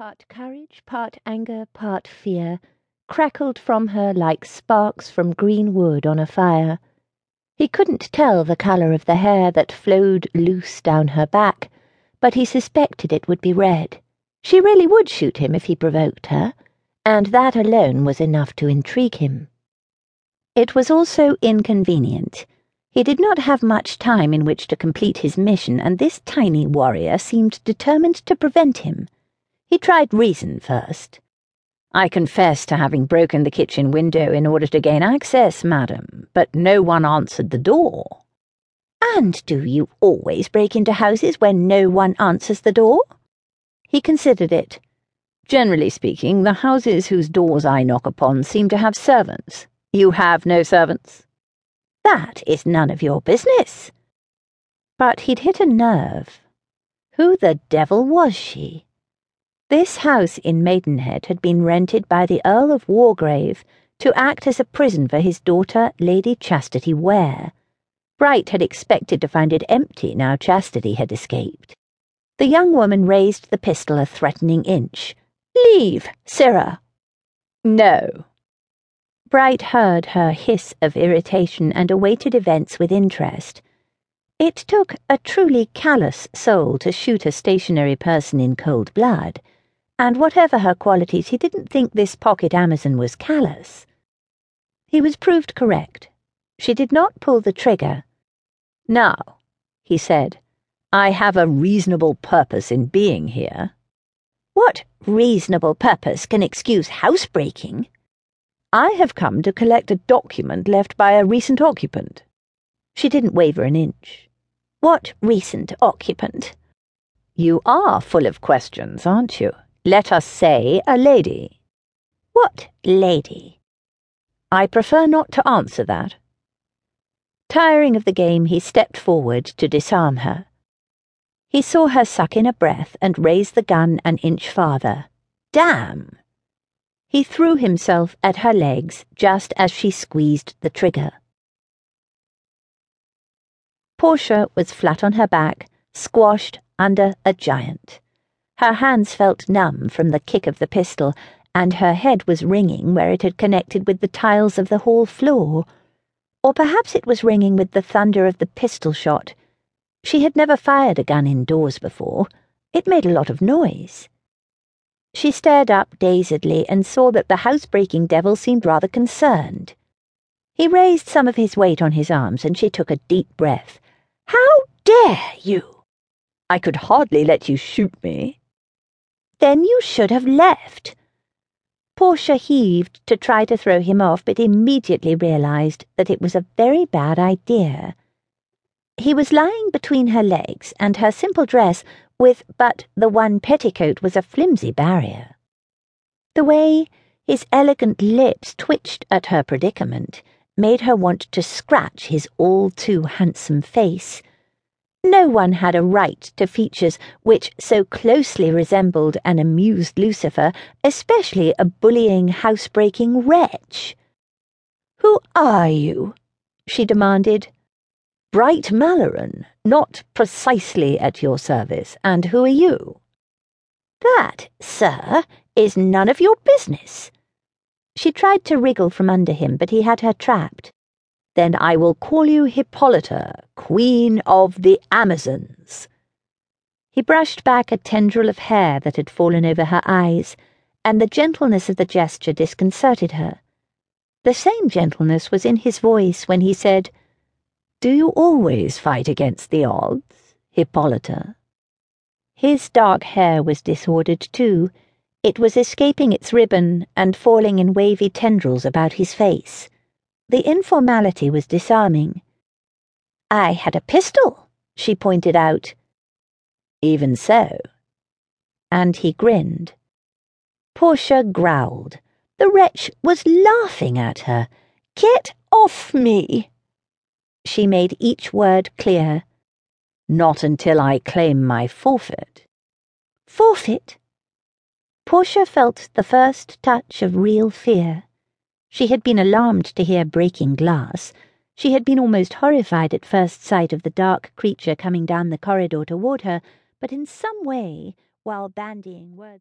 part courage, part anger, part fear, crackled from her like sparks from green wood on a fire. He couldn't tell the colour of the hair that flowed loose down her back, but he suspected it would be red. She really would shoot him if he provoked her, and that alone was enough to intrigue him. It was also inconvenient. He did not have much time in which to complete his mission, and this tiny warrior seemed determined to prevent him. He tried reason first. I confess to having broken the kitchen window in order to gain access, madam, but no one answered the door. And do you always break into houses when no one answers the door? He considered it. Generally speaking, the houses whose doors I knock upon seem to have servants. You have no servants? That is none of your business. But he'd hit a nerve. Who the devil was she? This house in Maidenhead had been rented by the Earl of Wargrave to act as a prison for his daughter, Lady Chastity Ware. Bryght had expected to find it empty now Chastity had escaped. The young woman raised the pistol a threatening inch. Leave, sirrah. No. Bryght heard her hiss of irritation and awaited events with interest. It took a truly callous soul to shoot a stationary person in cold blood and whatever her qualities, he didn't think this pocket Amazon was callous. He was proved correct. She did not pull the trigger. Now, he said, I have a reasonable purpose in being here. What reasonable purpose can excuse housebreaking? I have come to collect a document left by a recent occupant. She didn't waver an inch. What recent occupant? You are full of questions, aren't you? Let us say a lady. What lady? I prefer not to answer that. Tiring of the game, he stepped forward to disarm her. He saw her suck in a breath and raise the gun an inch farther. Damn! He threw himself at her legs just as she squeezed the trigger. Portia was flat on her back, squashed under a giant. Her hands felt numb from the kick of the pistol, and her head was ringing where it had connected with the tiles of the hall floor. Or perhaps it was ringing with the thunder of the pistol shot. She had never fired a gun indoors before. It made a lot of noise. She stared up dazedly and saw that the housebreaking devil seemed rather concerned. He raised some of his weight on his arms, and she took a deep breath. How dare you? I could hardly let you shoot me. Then you should have left. Portia heaved to try to throw him off, but immediately realized that it was a very bad idea. He was lying between her legs, and her simple dress, with but the one petticoat, was a flimsy barrier. The way his elegant lips twitched at her predicament made her want to scratch his all too handsome face no one had a right to features which so closely resembled an amused Lucifer, especially a bullying, housebreaking wretch. Who are you? she demanded. Bryght Malloren, not precisely at your service. And who are you? That, sir, is none of your business. She tried to wriggle from under him, but he had her trapped. Then I will call you Hippolyta, Queen of the Amazons. He brushed back a tendril of hair that had fallen over her eyes, and the gentleness of the gesture disconcerted her. The same gentleness was in his voice when he said, Do you always fight against the odds, Hippolyta? His dark hair was disordered too. It was escaping its ribbon and falling in wavy tendrils about his face. The informality was disarming. I had a pistol, she pointed out. Even so. And he grinned. Portia growled. The wretch was laughing at her. Get off me! She made each word clear. Not until I claim my forfeit. Forfeit? Portia felt the first touch of real fear. She had been alarmed to hear breaking glass. She had been almost horrified at first sight of the dark creature coming down the corridor toward her, but in some way, while bandying words